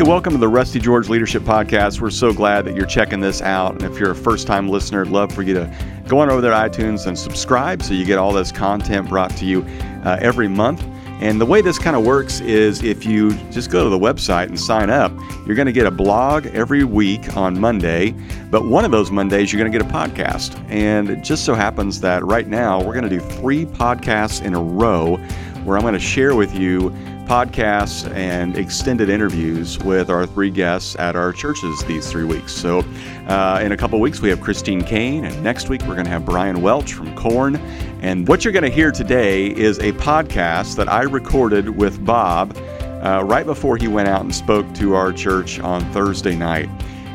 Hey, welcome to the Rusty George Leadership Podcast. We're so glad that you're checking this out. And if you're a first time listener, I'd love for you to go on over there to iTunes and subscribe so you get all this content brought to you uh, every month. And the way this kind of works is if you just go to the website and sign up, you're going to get a blog every week on Monday. But one of those Mondays, you're going to get a podcast. And it just so happens that right now, we're going to do three podcasts in a row where I'm going to share with you podcasts and extended interviews with our three guests at our churches these three weeks. So, uh, in a couple weeks, we have Christine Kane, and next week, we're going to have Brian Welch from Korn. And what you're going to hear today is a podcast that I recorded with Bob uh, right before he went out and spoke to our church on Thursday night.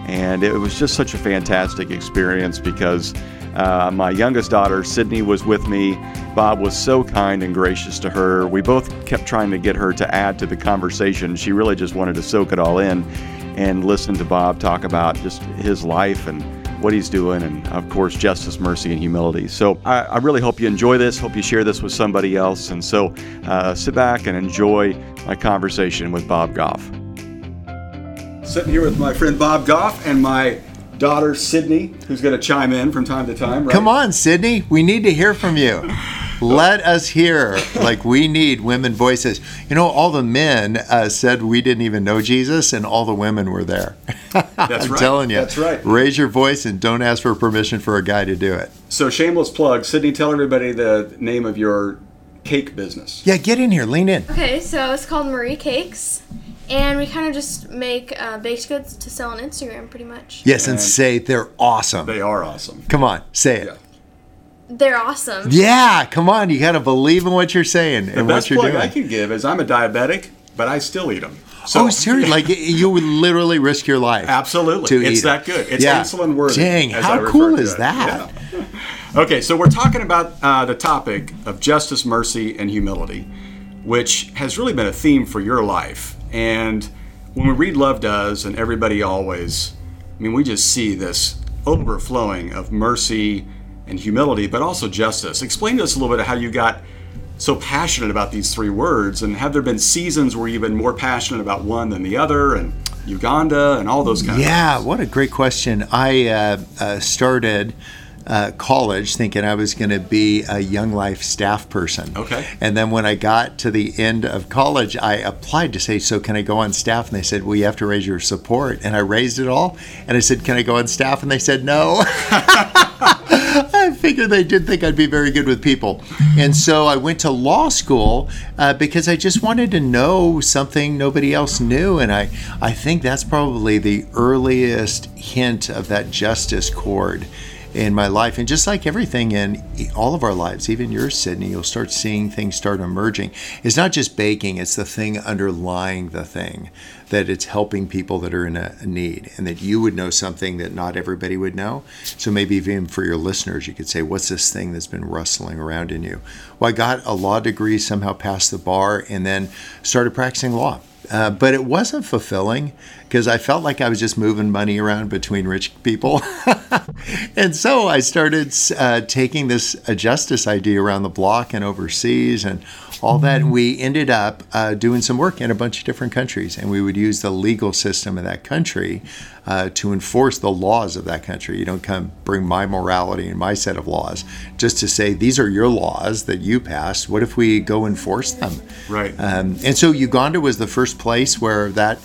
And it was just such a fantastic experience because uh, my youngest daughter, Sydney, was with me. Bob was so kind and gracious to her. We both kept trying to get her to add to the conversation. She really just wanted to soak it all in and listen to Bob talk about just his life and what he's doing, and of course, justice, mercy, and humility. So I, I really hope you enjoy this. Hope you share this with somebody else. And so uh, sit back and enjoy my conversation with Bob Goff. Sitting here with my friend Bob Goff and my daughter Sydney, who's going to chime in from time to time. Right? Come on, Sydney. We need to hear from you. Let us hear. Like we need women voices. You know, all the men uh, said we didn't even know Jesus, and all the women were there. That's I'm right. telling you. That's right. Raise your voice and don't ask for permission for a guy to do it. So shameless plug. Sydney, tell everybody the name of your cake business. Yeah, get in here. Lean in. Okay, so it's called Marie Cakes, and we kind of just make uh, baked goods to sell on Instagram, pretty much. Yes, and And- say they're awesome. They are awesome. Come on, say it. Yeah. They're awesome. Yeah, come on. You got to believe in what you're saying The and what you're doing. plug doing. I can give is I'm a diabetic, but I still eat them. So oh, seriously? Like you would literally risk your life. Absolutely. To it's eat that it. good. It's Yeah. insulin worthy. Dang, as I how refer cool to is that? Yeah. Okay, so we're talking about uh, the topic of justice, mercy, and humility, which has really been a theme for your life. And when we read Love Does and Everybody Always, I mean, we just see this overflowing of mercy and humility, but also justice. Explain to us a little bit of how you got so passionate about these three words, and have there been seasons where you've been more passionate about one than the other, and Uganda and all those kind of Yeah, what a great question. I uh, uh, started uh, college thinking I was going to be a Young Life staff person. Okay. And then when I got to the end of college, I applied to say, So can I go on staff? And they said, Well, you have to raise your support. And I raised it all. And I said, Can I go on staff? And they said, No. I figured they did think I'd be very good with people. And so I went to law school uh, because I just wanted to know something nobody else knew. And I, I think that's probably the earliest hint of that justice chord in my life. And just like everything in all of our lives, even yours, Sydney, you'll start seeing things start emerging. It's not just baking, it's the thing underlying the thing, that it's helping people that are in a, a need, and that you would know something that not everybody would know. So maybe even for your listeners, you could say, What's this thing that's been rustling around in you? Well, I got a law degree, somehow passed the bar, and then started practicing law. Uh, but it wasn't fulfilling because I felt like I was just moving money around between rich people. and so I started uh, taking this uh, justice idea around the block and overseas and all that. We ended up uh, doing some work in a bunch of different countries. And we would use the legal system of that country uh, to enforce the laws of that country. You don't come bring my morality and my set of laws just to say, these are your laws that you passed. What if we go enforce them? Right. Um, and so Uganda was the first place where that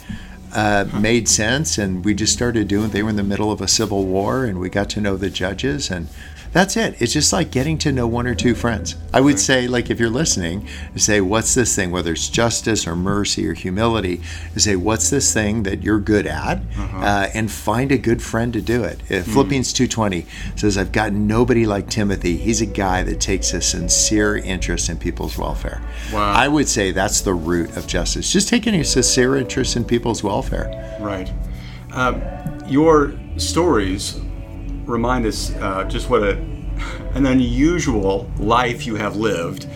uh, made sense, and we just started doing. They were in the middle of a civil war, and we got to know the judges, and that's it. It's just like getting to know one or two friends. I would say, like, if you're listening, say, what's this thing, whether it's justice or mercy or humility, say, what's this thing that you're good at, uh, and find a good friend to do it. Uh, Philippians 2.20 says, I've got nobody like Timothy. He's a guy that takes a sincere interest in people's welfare. Wow. I would say that's the root of justice. Just taking a sincere interest in people's welfare. Right. Um, your stories remind us uh, just what a, an unusual life you have lived.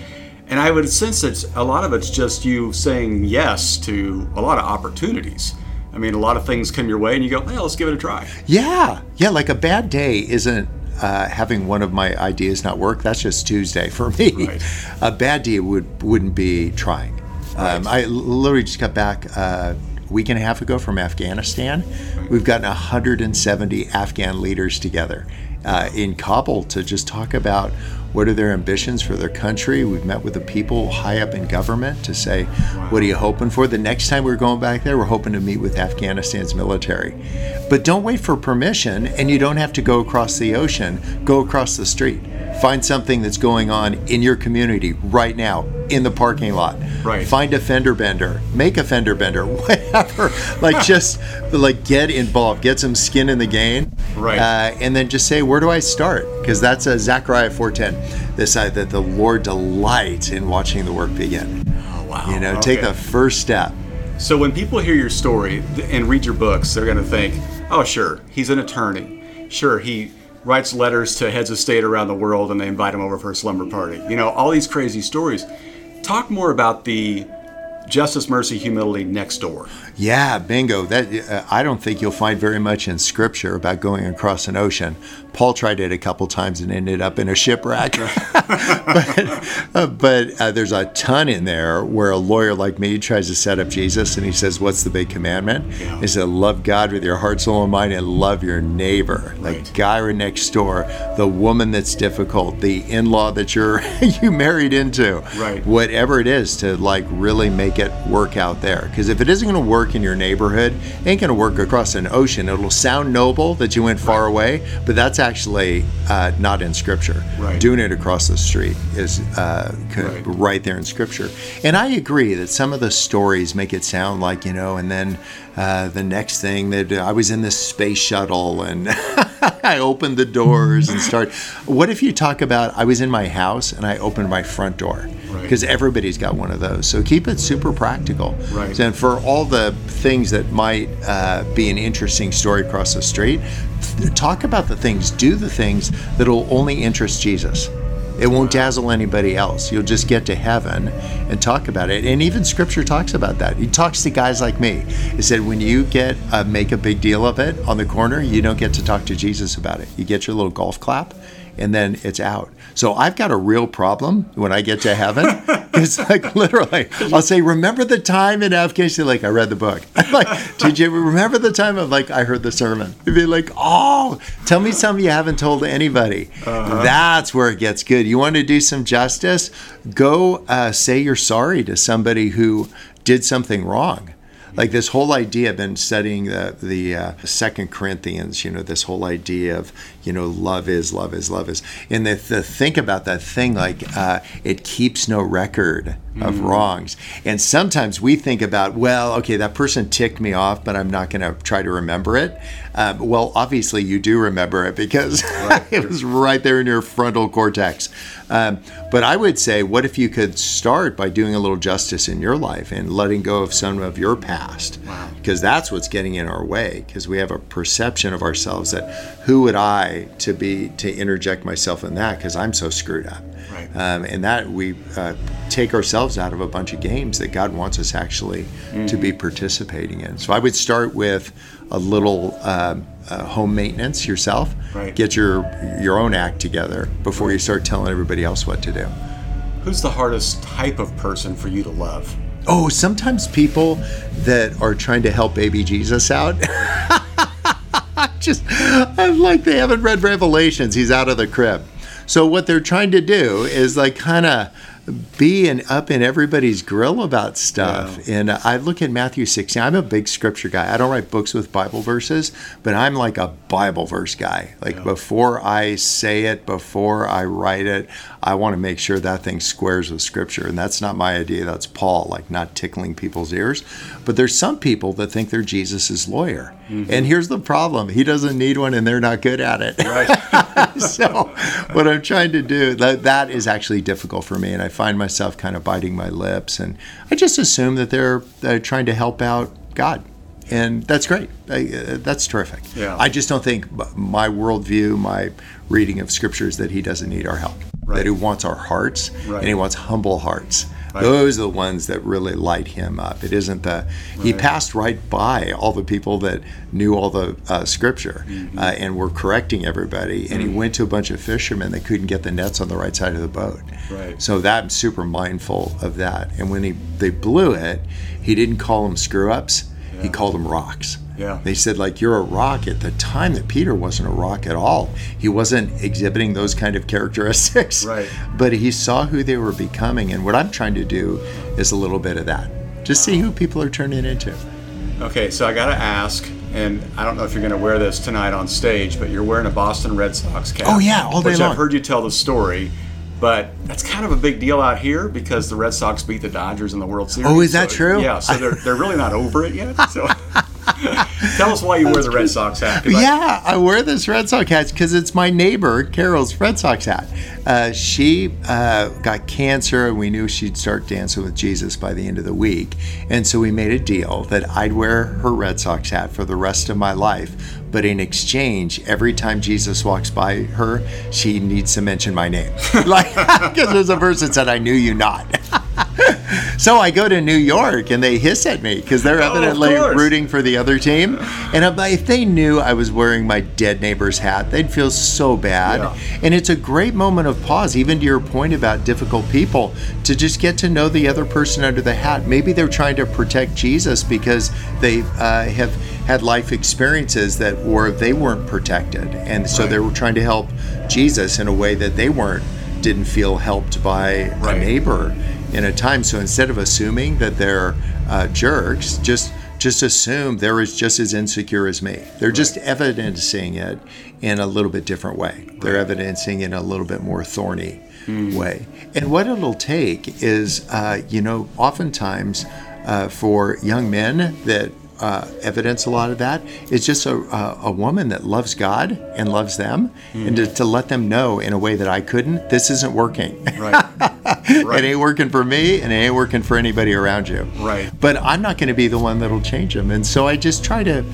And I would sense that a lot of it's just you saying yes to a lot of opportunities. I mean, a lot of things come your way, and you go, "Well, let's give it a try." Yeah, yeah. Like a bad day isn't uh, having one of my ideas not work. That's just Tuesday for me. Right. A bad day would wouldn't be trying. Um, I literally just got back uh, week and a half ago from Afghanistan. We've gotten 170 Afghan leaders together uh, in Kabul to just talk about what are their ambitions for their country. We've met with the people high up in government to say, what are you hoping for? The next time we're going back there, we're hoping to meet with Afghanistan's military. But don't wait for permission, and you don't have to go across the ocean, go across the street. Find something that's going on in your community right now in the parking lot. Right. Find a fender bender, make a fender bender, whatever. like just like get involved, get some skin in the game. Right. Uh, and then just say, where do I start? Because that's a Zechariah 4:10. This uh, that the Lord delights in watching the work begin. Oh, wow. You know, take Okay. the first step. So when people hear your story and read your books, they're going to think, "Oh, sure, he's an attorney. Sure, he writes letters to heads of state around the world and they invite him over for a slumber party." You know, all these crazy stories. Talk more about the justice, mercy, humility next door. Yeah, bingo. That uh, I don't think you'll find very much in Scripture about going across an ocean. Paul tried it a couple times and ended up in a shipwreck. but uh, but uh, there's a ton in there where a lawyer like me tries to set up Jesus and he says, "What's the big commandment?" Yeah. He said, "Love God with your heart, soul, and mind, and love your neighbor." Right. The guy right next door, the woman that's difficult, the in-law that you're you married into, Right. whatever it is to like really make it work out there. Because if it isn't going to work in your neighborhood, it ain't to work across an ocean. It'll sound noble that you went far away, but that's actually uh, not in Scripture. Right. Doing it across the street is uh, Right. right there in Scripture. And I agree that some of the stories make it sound like you know, and then uh, the next thing that I was in this space shuttle and. I opened the doors and start. What if you talk about I was in my house and I opened my front door? Right. Because everybody's got one of those. So keep it super practical. Right. And for all the things that might uh, be an interesting story across the street, talk about the things, do the things that'll only interest Jesus. It won't dazzle anybody else. You'll just get to heaven and talk about it. And even Scripture talks about that. He talks to guys like me. He said, when you get uh, make a big deal of it on the corner, you don't get to talk to Jesus about it. You get your little golf clap, and then it's out. So I've got a real problem when I get to heaven. it's like literally, I'll say, "Remember the time in Afghanistan?" Like I read the book. I'm like, "Did you remember the time?" I'm like, "I heard the sermon." It'd be like, "Oh, tell me something you haven't told anybody." That's where it gets good. You want to do some justice? Go uh, say you're sorry to somebody who did something wrong like this whole idea i've been studying the the uh, second corinthians you know this whole idea of you know love is love is love is. And the, the think about that thing like uh, it keeps no record of wrongs. And sometimes we think about well okay that person ticked me off but i'm not going to try to remember it. Um, well obviously you do remember it because it was right there in your frontal cortex. Um, but i would say what if you could start by doing a little justice in your life and letting go of some of your past? Wow. because that's what's getting in our way because we have a perception of ourselves that who would i to be to interject myself in that because i'm so screwed up. Right. um, and that we uh, take ourselves out of a bunch of games that god wants us actually to be participating in so i would start with a little um, uh, home maintenance yourself Right. get your your own act together before you start telling everybody else what to do Who's the hardest type of person for you to love? Oh, sometimes people that are trying to help baby Jesus out. just I'm like they haven't read Revelations. He's out of the crib. So what they're trying to do is like kind of be in, up in everybody's grill about stuff. And I look at Matthew 16. I'm a big scripture guy. I don't write books with Bible verses, but I'm like a Bible verse guy. Like Yeah. before I say it, before I write it, I want to make sure that thing squares with scripture. And that's not my idea. That's Paul, like not tickling people's ears. But there's some people that think they're Jesus's lawyer. And here's the problem. He doesn't need one and they're not good at it. Right. so what I'm trying to do that that is actually difficult for me, and I find myself kind of biting my lips, and I just assume that they're, they're trying to help out God, and that's great. I, uh, that's terrific. Yeah. I just don't think my worldview, my reading of scriptures, that He doesn't need our help. Right. That He wants our hearts, Right. and He wants humble hearts. Right. Those are the ones that really light him up. It isn't the he passed right by all the people that knew all the uh, scripture Mm-hmm. uh, and were correcting everybody, and he went to a bunch of fishermen that couldn't get the nets on the right side of the boat. Right. So that I'm super mindful of that. And when he they blew it, he didn't call them screw ups. He called them rocks. Yeah. They said, like, you're a rock at the time that Peter wasn't a rock at all. He wasn't exhibiting those kind of characteristics. Right. But he saw who they were becoming. And what I'm trying to do is a little bit of that. Just see who people are turning into. Okay, so I got to ask, and I don't know if you're going to wear this tonight on stage, but you're wearing a Boston Red Sox cap. Oh, yeah, all day which long. I've heard you tell the story. But that's kind of a big deal out here because the Red Sox beat the Dodgers in the World Series. Oh, is that So, true? Yeah, so they're, they're really not over it yet. So tell us why you wear the Red Sox hat. 'cause I- Yeah, I wear this Red Sox hat because it's my neighbor Carol's Red Sox hat. Uh, she uh, got cancer, and we knew she'd start dancing with Jesus by the end of the week, and so we made a deal that I'd wear her Red Sox hat for the rest of my life. But in exchange, every time Jesus walks by her, she needs to mention my name, like because there's a verse that said, "I knew you not." so I go to New York, and they hiss at me because they're Oh, evidently course. rooting for the other team. And I'm like, if they knew I was wearing my dead neighbor's hat, they'd feel so bad. Yeah. And it's a great moment of pause, even to your point about difficult people, to just get to know the other person under the hat. Maybe they're trying to protect Jesus because they uh, have had life experiences that were they weren't protected, and so Right. they were trying to help Jesus in a way that they weren't didn't feel helped by Right. a neighbor in a time. So instead of assuming that they're uh, jerks, just just assume they're as, just as insecure as me. They're just evidencing it in a little bit different way. They're evidencing in a little bit more thorny way. And what it'll take is, uh, you know, oftentimes uh, for young men that uh, evidence a lot of that is just a, a, a woman that loves God and loves them, and to, to let them know in a way that I couldn't, this isn't working. Right. It ain't working for me, and it ain't working for anybody around you. Right. But I'm not going to be the one that'll change them, and so I just try to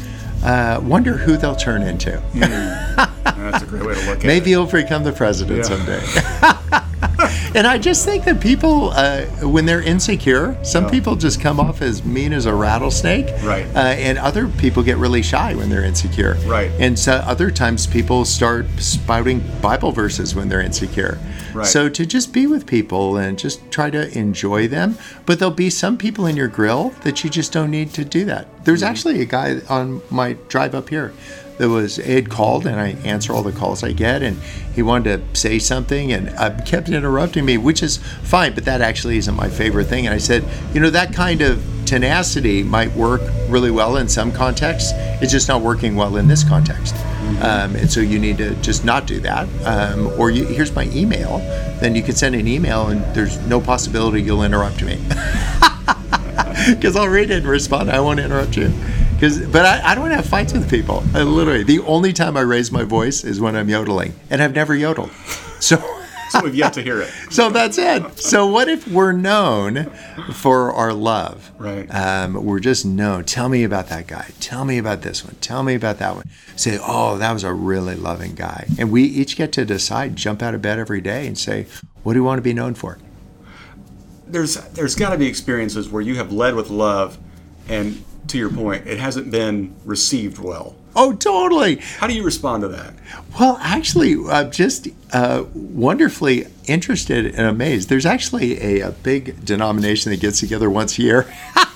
uh, wonder who they'll turn into. That's a great way to look at Maybe it. he'll become the president Yeah. someday. and I just think that people, uh, when they're insecure, some people just come off as mean as a rattlesnake. Right. Uh, and other people get really shy when they're insecure. Right. And so other times people start spouting Bible verses when they're insecure. Right. So to just be with people and just try to enjoy them. But there'll be some people in your grill that you just don't need to do that. There's Mm-hmm. actually a guy on my drive up here that was Ed called and I answer all the calls I get and he wanted to say something and uh, kept interrupting me, which is fine, but that actually isn't my favorite thing. And I said, you know, that kind of tenacity might work really well in some contexts. It's just not working well in this context. Um, and so you need to just not do that. Um, or you, here's my email. Then you can send an email and there's no possibility you'll interrupt me. Because I'll read it and respond. I won't interrupt you. Because, but I, I don't have fights with people. I literally, the only time I raise my voice is when I'm yodeling, and I've never yodeled. So, So we've yet to hear it. so that's it. So what if we're known for our love? Right. Um, we're just known. Tell me about that guy. Tell me about this one. Tell me about that one. Say, oh, that was a really loving guy. And we each get to decide, jump out of bed every day and say, what do you want to be known for? there's there's got to be experiences where you have led with love, and to your point, it hasn't been received well. Oh, totally. How do you respond to that? Well, actually, I'm just uh, wonderfully interested and amazed. There's actually a, a big denomination that gets together once a year.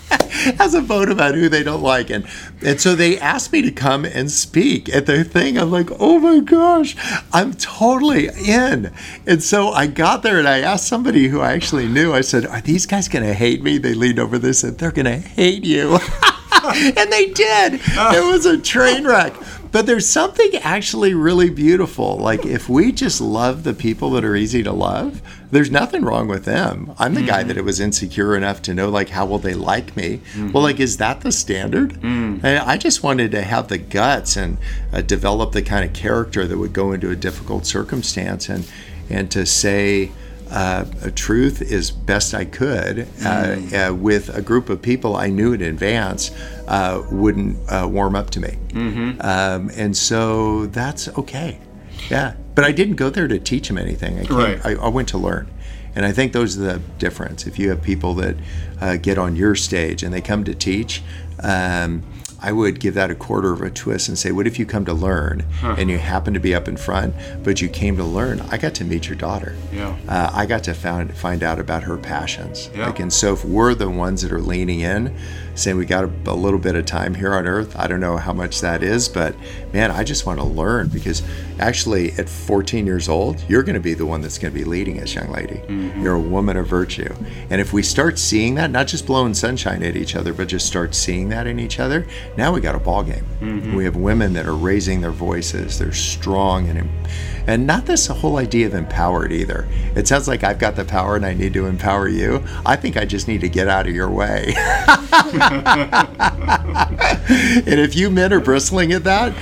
Has a vote about who they don't like, and and so they asked me to come and speak at their thing. I'm like, oh my gosh, I'm totally in. And so I got there and I asked somebody who I actually knew. I said, "Are these guys going to hate me?" They leaned over this and they're going to hate you. and they did. It was a train wreck. But there's something actually really beautiful. Like if we just love the people that are easy to love, there's nothing wrong with them. I'm the guy that mm-hmm. it was insecure enough to know like how will they like me? Well, mm-hmm. like is that the standard? Mm. And I just wanted to have the guts and uh, develop the kind of character that would go into a difficult circumstance and and to say uh, a truth as best I could uh, uh, with a group of people I knew in advance uh, wouldn't uh, warm up to me. Um, and so that's okay. Yeah. But I didn't go there to teach them anything. I, came, Right. I, I went to learn. And I think those are the difference. If you have people that uh, get on your stage and they come to teach, um, I would give that a quarter of a twist and say, what if you come to learn and you happen to be up in front, but you came to learn? I got to meet your daughter. Yeah. Uh, I got to find find out about her passions. Yeah. Like, and so if we're the ones that are leaning in, saying we got a, a little bit of time here on earth. I don't know how much that is, but man, I just want to learn because actually at 14 years old, you're going to be the one that's going to be leading us, young lady. Mm-hmm. You're a woman of virtue. And if we start seeing that, not just blowing sunshine at each other, but just start seeing that in each other, now we got a ball game. Mm-hmm. We have women that are raising their voices. They're strong and and not this whole idea of empowered either. It sounds like I've got the power and I need to empower you. I think I just need to get out of your way. and if you men are bristling at that,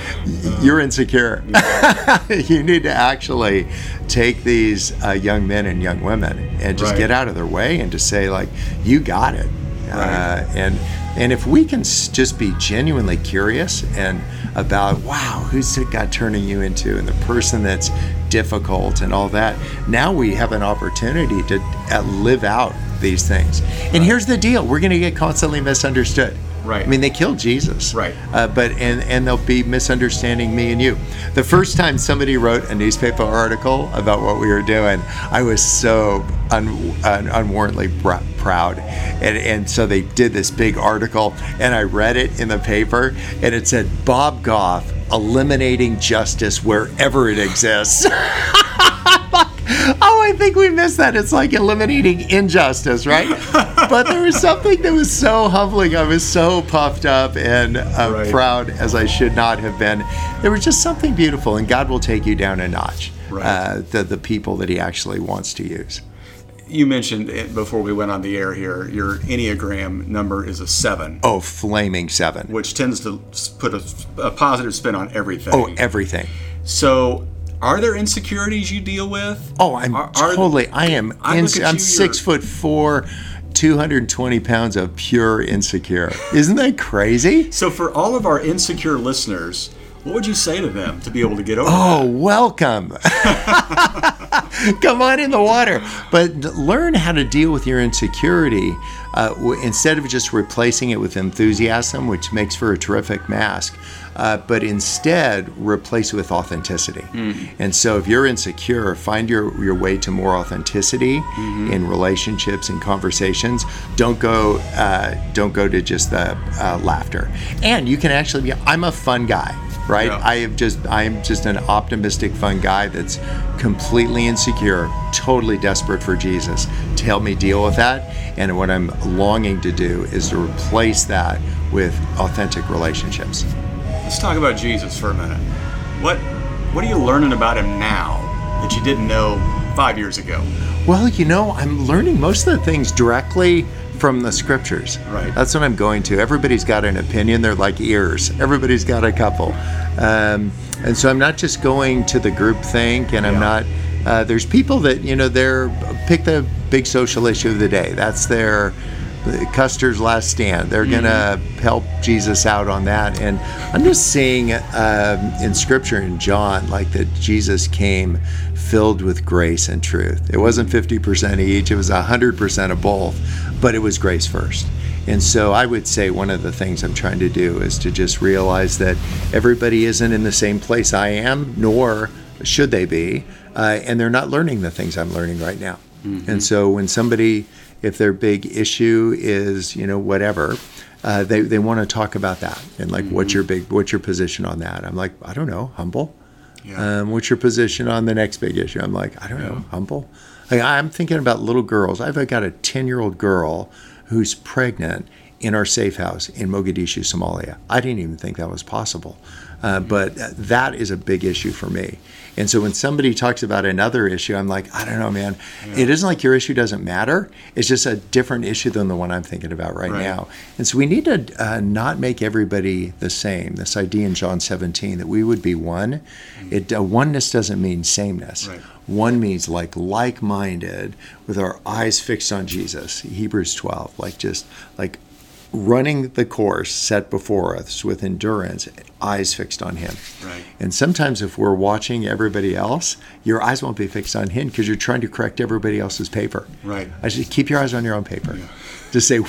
you're insecure. you need to actually take these uh, young men and young women and just Right. get out of their way and just say like, "You got it." Uh, and and if we can just be genuinely curious and about wow who's God turning you into and the person that's difficult and all that now we have an opportunity to uh, live out these things. And here's the deal. We're going to get constantly misunderstood Right. i mean they killed jesus Right. uh, but and and they'll be misunderstanding me and you the first time somebody wrote a newspaper article about what we were doing i was so un, un, unwarrantedly pr- proud and and so they did this big article and i read it in the paper and it said bob goff eliminating justice wherever it exists Oh, I think we missed that. It's like eliminating injustice, right? but there was something that was so humbling. I was so puffed up and uh, Right. proud as I should not have been. There was just something beautiful, and God will take you down a notch. Right. Uh, the the people that He actually wants to use. You mentioned it before we went on the air here, your Enneagram number is a seven, Oh, flaming seven. which tends to put a, a positive spin on everything. Oh, everything. so, are there insecurities you deal with? Oh, I'm Are- are- totally. I am. I ins- I'm six foot four, 220 pounds of pure insecure. Isn't that crazy? So, for all of our insecure listeners, what would you say to them to be able to get over that? Oh, welcome. Come on in the water. But learn how to deal with your insecurity uh, w- instead of just replacing it with enthusiasm, which makes for a terrific mask. Uh, but instead, replace it with authenticity. And so, if you're insecure, find your, your way to more authenticity in relationships and conversations. Don't go uh, don't go to just the uh, laughter. And you can actually be. I'm a fun guy right? Yeah. I am just I am just an optimistic, fun guy that's completely insecure, totally desperate for Jesus to help me deal with that. And what I'm longing to do is to replace that with authentic relationships. Let's talk about Jesus for a minute. What What are you learning about him now that you didn't know five years ago? Well, you know, I'm learning most of the things directly from the scriptures. Right. That's what I'm going to. Everybody's got an opinion. They're like ears. Everybody's got a couple. Um, and so I'm not just going to the group think, and I'm Yeah. not. Uh, there's people that you know they're pick the big social issue of the day. That's their Custer's last stand. They're gonna help Jesus out on that. And I'm just seeing um, in Scripture in John like that Jesus came filled with grace and truth. It wasn't 50% each. It was 100% of both, but it was grace first. And so I would say one of the things I'm trying to do is to just realize that everybody isn't in the same place I am, nor should they be, uh, and they're not learning the things I'm learning right now. And so when somebody, if their big issue is, you know, whatever, uh, they, they want to talk about that and like, what's your big, what's your position on that? I'm like, I don't know, humble. Yeah. Um, what's your position on the next big issue? I'm like, I don't know, humble. Like, I'm thinking about little girls. I've got a 10 year old girl who's pregnant in our safe house in Mogadishu, Somalia. I didn't even think that was possible. Uh, but that is a big issue for me. And so when somebody talks about another issue, I'm like, I don't know, man. It isn't like your issue doesn't matter. It's just a different issue than the one I'm thinking about right, Right. now. And so we need to uh, not make everybody the same. This idea in John 17 that we would be one. It uh, oneness doesn't mean sameness. Right. One means like like-minded with our eyes fixed on Jesus. Hebrews 12, like just like running the course set before us with endurance, eyes fixed on Him. Right. And sometimes if we're watching everybody else, your eyes won't be fixed on Him because you're trying to correct everybody else's paper. Right. I say, keep your eyes on your own paper. Just say,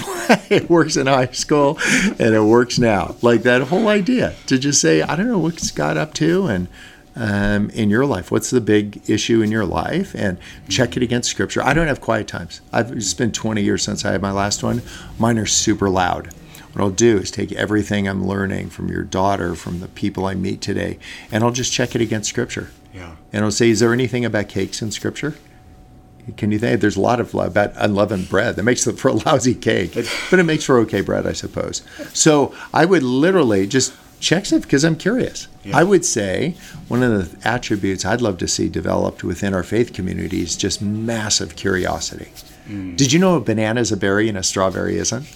it works in high school and it works now. Like that whole idea to just say, I don't know what's God up to and um, in your life. What's the big issue in your life? And check it against Scripture. I don't have quiet times. I've it's been 20 years since I had my last one. Mine are super loud. What I'll do is take everything I'm learning from your daughter, from the people I meet today, and I'll just check it against Scripture. Yeah. And I'll say, is there anything about cakes in Scripture? Can you think? There's a lot of about unleavened bread that makes for a lousy cake, but it makes for okay bread, I suppose. So I would literally just check it because I'm curious. Yeah. I would say one of the attributes I'd love to see developed within our faith community is just massive curiosity. Did you know a banana is a berry and a strawberry isn't?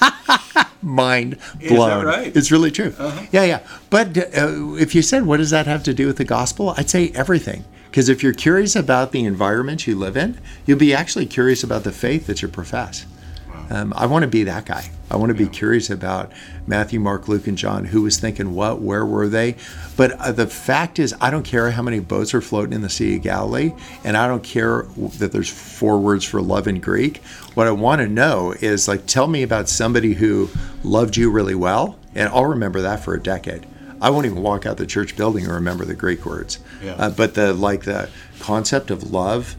Mind blown. right? It's really true. Yeah, yeah. But uh, if you said, what does that have to do with the gospel? I'd say everything. Because if you're curious about the environment you live in, you'll be actually curious about the faith that you profess. Um, I want to be that guy. I want to be curious about Matthew, Mark, Luke, and John. Who was thinking what? Where were they? But uh, the fact is, I don't care how many boats are floating in the Sea of Galilee, and I don't care that there's four words for love in Greek. What I want to know is like, tell me about somebody who loved you really well, and I'll remember that for a decade. I won't even walk out the church building and remember the Greek words. Yeah. Uh, but the like the concept of love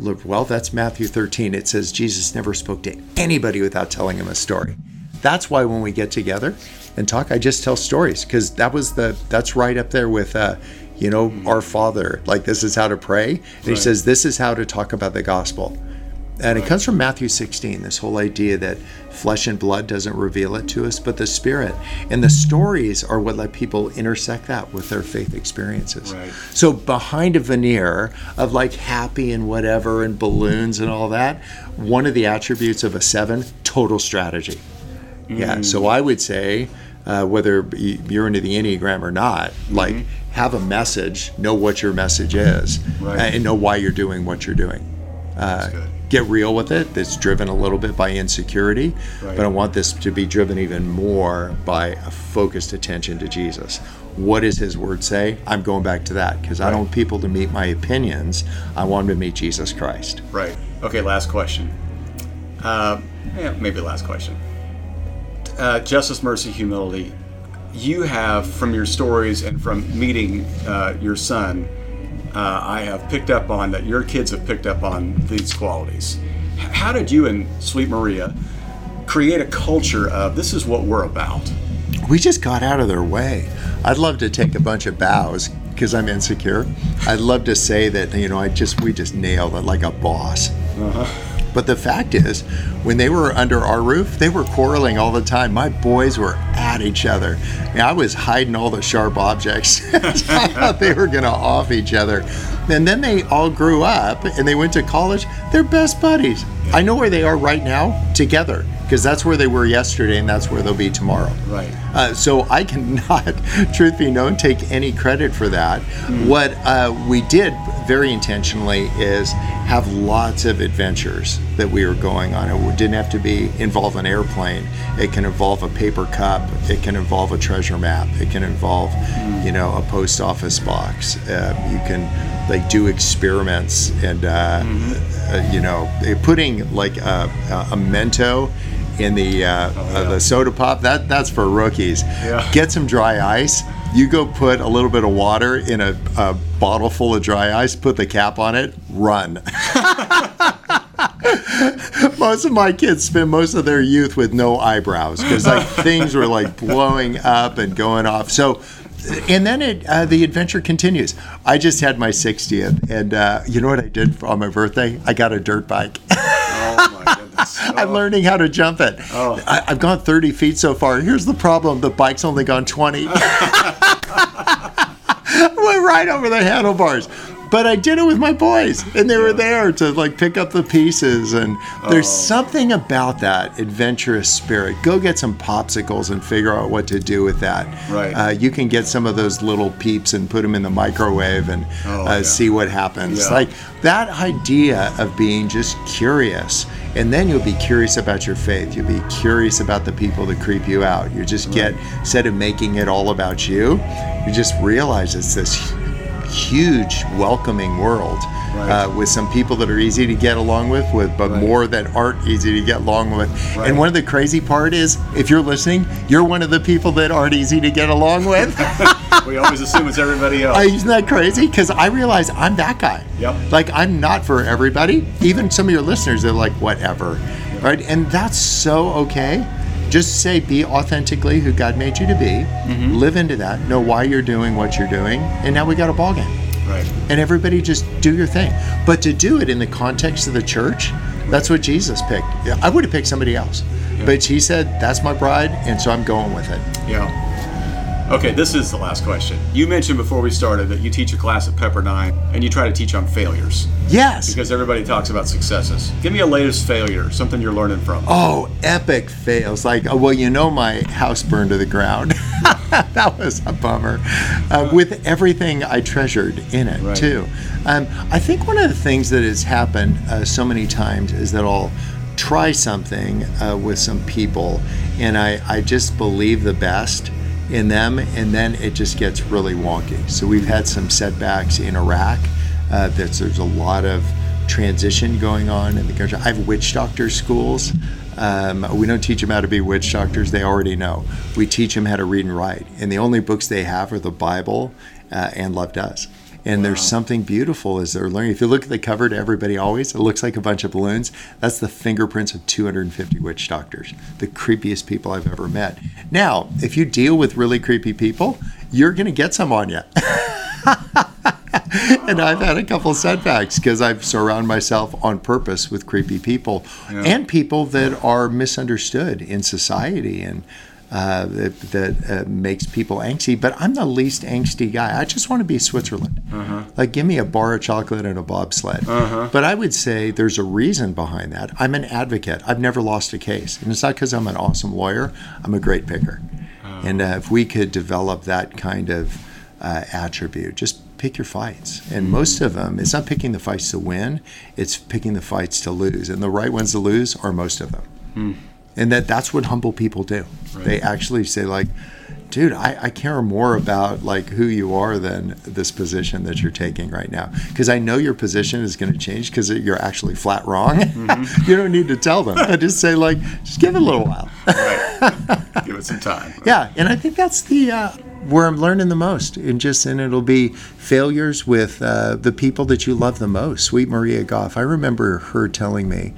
Look, well, that's Matthew 13. It says Jesus never spoke to anybody without telling him a story. That's why when we get together and talk, I just tell stories because that was the that's right up there with, uh, you know, our Father. Like this is how to pray, and he says this is how to talk about the gospel. And it comes from Matthew 16, this whole idea that flesh and blood doesn't reveal it to us, but the Spirit. And the stories are what let people intersect that with their faith experiences. Right. So behind a veneer of like happy and whatever and balloons and all that, one of the attributes of a seven, total strategy. Yeah. So I would say, uh, whether you're into the Enneagram or not, like have a message, know what your message is, Right. and know why you're doing what you're doing. Uh, good. Get real with it. That's driven a little bit by insecurity, Right. but I want this to be driven even more by a focused attention to Jesus. What does His Word say? I'm going back to that because I don't want people to meet my opinions. I want them to meet Jesus Christ. Right. Okay, last question. Uh, yeah, maybe last question. Uh, justice, mercy, humility. You have, from your stories and from meeting uh, your son, uh, I have picked up on that your kids have picked up on these qualities. How did you and Sweet Maria create a culture of this is what we're about? We just got out of their way. I'd love to take a bunch of bows because I'm insecure. I'd love to say that you know I just we just nailed it like a boss. But the fact is, when they were under our roof, they were quarreling all the time. My boys were at each other. And I was hiding all the sharp objects. I thought they were going to off each other. And then they all grew up and they went to college. They're best buddies. I know where they are right now together because that's where they were yesterday and that's where they'll be tomorrow. Right. Uh, so I cannot, truth be known, take any credit for that. What uh, we did very intentionally is have lots of adventures that we were going on. It didn't have to be involve an airplane. It can involve a paper cup. It can involve a treasure map. It can involve, you know, a post office box. Uh, you can like do experiments and, uh, uh, you know, putting like a, a Mento in the uh, uh, the soda pop. That that's for rookies. Yeah. Get some dry ice. You go put a little bit of water in a, a bottle full of dry ice. Put the cap on it. Run. most of my kids spend most of their youth with no eyebrows because like things were like blowing up and going off. So. And then it, uh, the adventure continues. I just had my 60th, and uh, you know what I did on my birthday? I got a dirt bike. Oh my goodness. I'm learning how to jump it. Oh. I, I've gone 30 feet so far. Here's the problem: the bike's only gone 20. Went right over the handlebars. But I did it with my boys, and they were there to like pick up the pieces. And there's Oh. something about that adventurous spirit. Go get some popsicles and figure out what to do with that. Right. Uh, you can get some of those little peeps and put them in the microwave and Oh, uh, yeah. see what happens. Yeah. Like that idea of being just curious. And then you'll be curious about your faith. You'll be curious about the people that creep you out. You just get, instead of making it all about you, you just realize it's this huge, welcoming world Right. uh, with some people that are easy to get along with, with but Right. more that aren't easy to get along with. Right. And one of the crazy part is, if you're listening, you're one of the people that aren't easy to get along with. We always assume it's everybody else. Uh, isn't that crazy? Because I realize I'm that guy. Yep. Like I'm not for everybody. Even some of your listeners they're like, whatever, right? And that's so okay. Just say, be authentically who God made you to be. Mm-hmm. Live into that. Know why you're doing what you're doing. And now we got a ball game. right. And everybody just do your thing. But to do it in the context of the church, that's what Jesus picked. Yeah, I would have picked somebody else. But he said, that's my bride, and so I'm going with it. Yeah. Okay, this is the last question. You mentioned before we started that you teach a class at Pepperdine and you try to teach on failures Yes. because everybody talks about successes. Give me a latest failure, something you're learning from. Oh, epic fails. Like, oh, well, you know, my house burned to the ground. that was a bummer. Uh, with everything I treasured in it, Right. too. Um, I think one of the things that has happened uh, so many times is that I'll try something uh, with some people and I, I just believe the best in them, and then it just gets really wonky. So we've had some setbacks in Iraq. Uh, there's a lot of transition going on in the country. I have witch doctor schools. Um, we don't teach them how to be witch doctors; they already know. We teach them how to read and write, and the only books they have are the Bible uh, and Love Does. And there's something beautiful as they're learning. If you look at the cover to Everybody Always, it looks like a bunch of balloons. That's the fingerprints of 250 witch doctors, the creepiest people I've ever met. Now, if you deal with really creepy people, you're going to get some on you. and I've had a couple setbacks because I've surrounded myself on purpose with creepy people and people that are misunderstood in society and uh, that, that uh, makes people angsty. But I'm the least angsty guy. I just want to be Switzerland. Like, give me a bar of chocolate and a bobsled. But I would say there's a reason behind that. I'm an advocate. I've never lost a case, and it's not because I'm an awesome lawyer. I'm a great picker. And uh, if we could develop that kind of uh, attribute, just pick your fights. And most of them, it's not picking the fights to win; it's picking the fights to lose. And the right ones to lose are most of them. And that that's what humble people do. They actually say like, dude, I, I care more about like who you are than this position that you're taking right now. Because I know your position is going to change because you're actually flat wrong. you don't need to tell them. I just say like, just give it a little while. Right. Give it some time. Yeah, and I think that's the uh, where I'm learning the most, and just and it'll be failures with uh, the people that you love the most. Sweet Maria Goff. I remember her telling me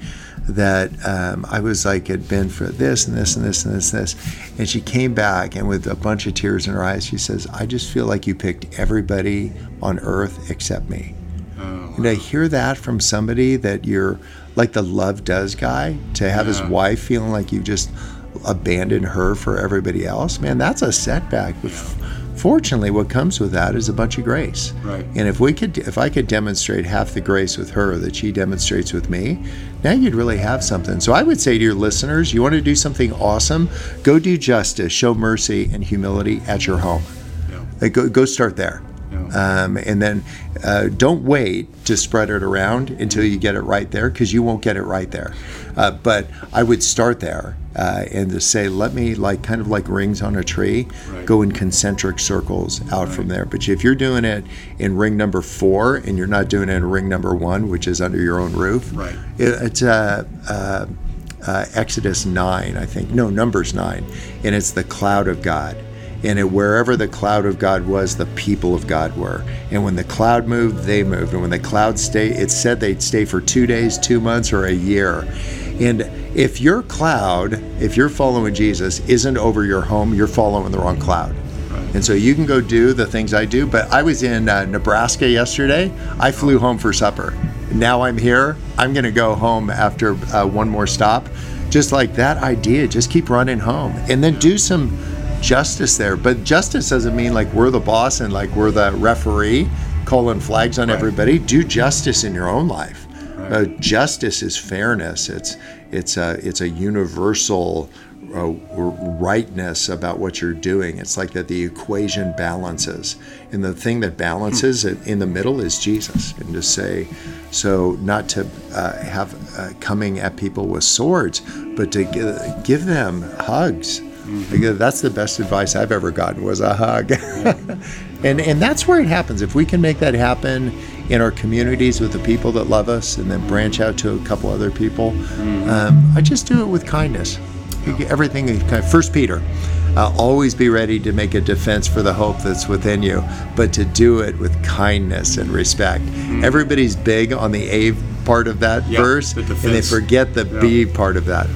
that um, I was like had been for this and this and this and this and this, and she came back and with a bunch of tears in her eyes, she says, "I just feel like you picked everybody on earth except me." And I hear that from somebody that you're like the love does guy to have his Yeah. wife feeling like you just abandoned her for everybody else. Man, that's a setback. Fortunately, what comes with that is a bunch of grace. Right. And if we could, if I could demonstrate half the grace with her that she demonstrates with me, now you'd really have something. So I would say to your listeners, you want to do something awesome, go do justice, show mercy and humility at your home. Yeah. Like, go, go start there. Yeah. Um, and then uh, don't wait to spread it around until you get it right there because you won't get it right there. Uh, but I would start there uh, and to say, let me like kind of like rings on a tree, Right. go in concentric circles out from there. But if you're doing it in ring number four and you're not doing it in ring number one, which is under your own roof, Right. it, it's uh, uh, uh, Exodus 9, I think. No, Numbers 9. And it's the cloud of God. And it, wherever the cloud of God was, the people of God were. And when the cloud moved, they moved. And when the cloud stayed, it said they'd stay for two days, two months, or a year. And if your cloud, if you're following Jesus, isn't over your home, you're following the wrong cloud. And so you can go do the things I do. But I was in uh, Nebraska yesterday. I flew home for supper. Now I'm here. I'm going to go home after uh, one more stop. Just like that idea, just keep running home and then do some justice there. But justice doesn't mean like we're the boss and like we're the referee. calling flags on everybody. Do justice in your own life. Uh, justice is fairness. It's it's a it's a universal uh, rightness about what you're doing. It's like that the equation balances, and the thing that balances it in the middle is Jesus. And to say, so not to uh, have uh, coming at people with swords, but to give, give them hugs. Mm-hmm. That's the best advice I've ever gotten was a hug. and and that's where it happens. If we can make that happen in our communities with the people that love us, and then branch out to a couple other people, mm-hmm. um, I just do it with kindness. Everything is kind. Of, First Peter. Uh, always be ready to make a defense for the hope that's within you, but to do it with kindness and respect. Mm-hmm. Everybody's big on the A part of that yep, verse, the and they forget the yep. B part of that.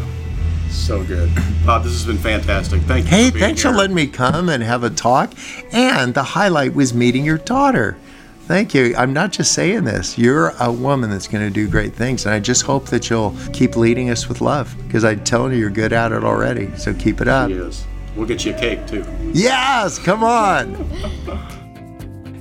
So good. Bob, this has been fantastic. Thank you. Hey, for thanks here. for letting me come and have a talk. And the highlight was meeting your daughter. Thank you. I'm not just saying this. You're a woman that's going to do great things. And I just hope that you'll keep leading us with love because I'm telling you, you're good at it already. So keep it up. Yes. We'll get you a cake too. Yes, come on.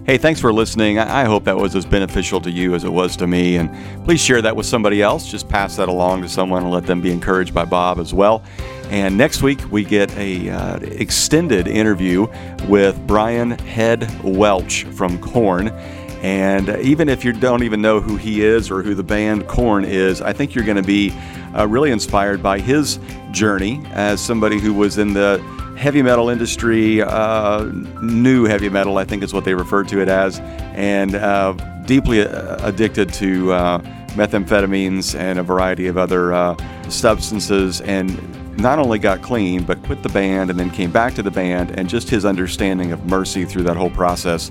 Hey, thanks for listening. I hope that was as beneficial to you as it was to me. And please share that with somebody else. Just pass that along to someone and let them be encouraged by Bob as well. And next week, we get a uh, extended interview with Brian Head Welch from Korn. And even if you don't even know who he is or who the band Korn is, I think you're going to be uh, really inspired by his journey as somebody who was in the heavy metal industry, uh, new heavy metal, I think is what they refer to it as, and uh, deeply uh, addicted to uh, methamphetamines and a variety of other uh, substances, and not only got clean, but quit the band and then came back to the band, and just his understanding of mercy through that whole process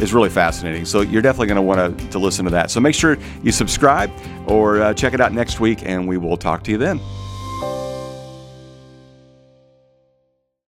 is really fascinating. So you're definitely going to want to listen to that. So make sure you subscribe or uh, check it out next week, and we will talk to you then.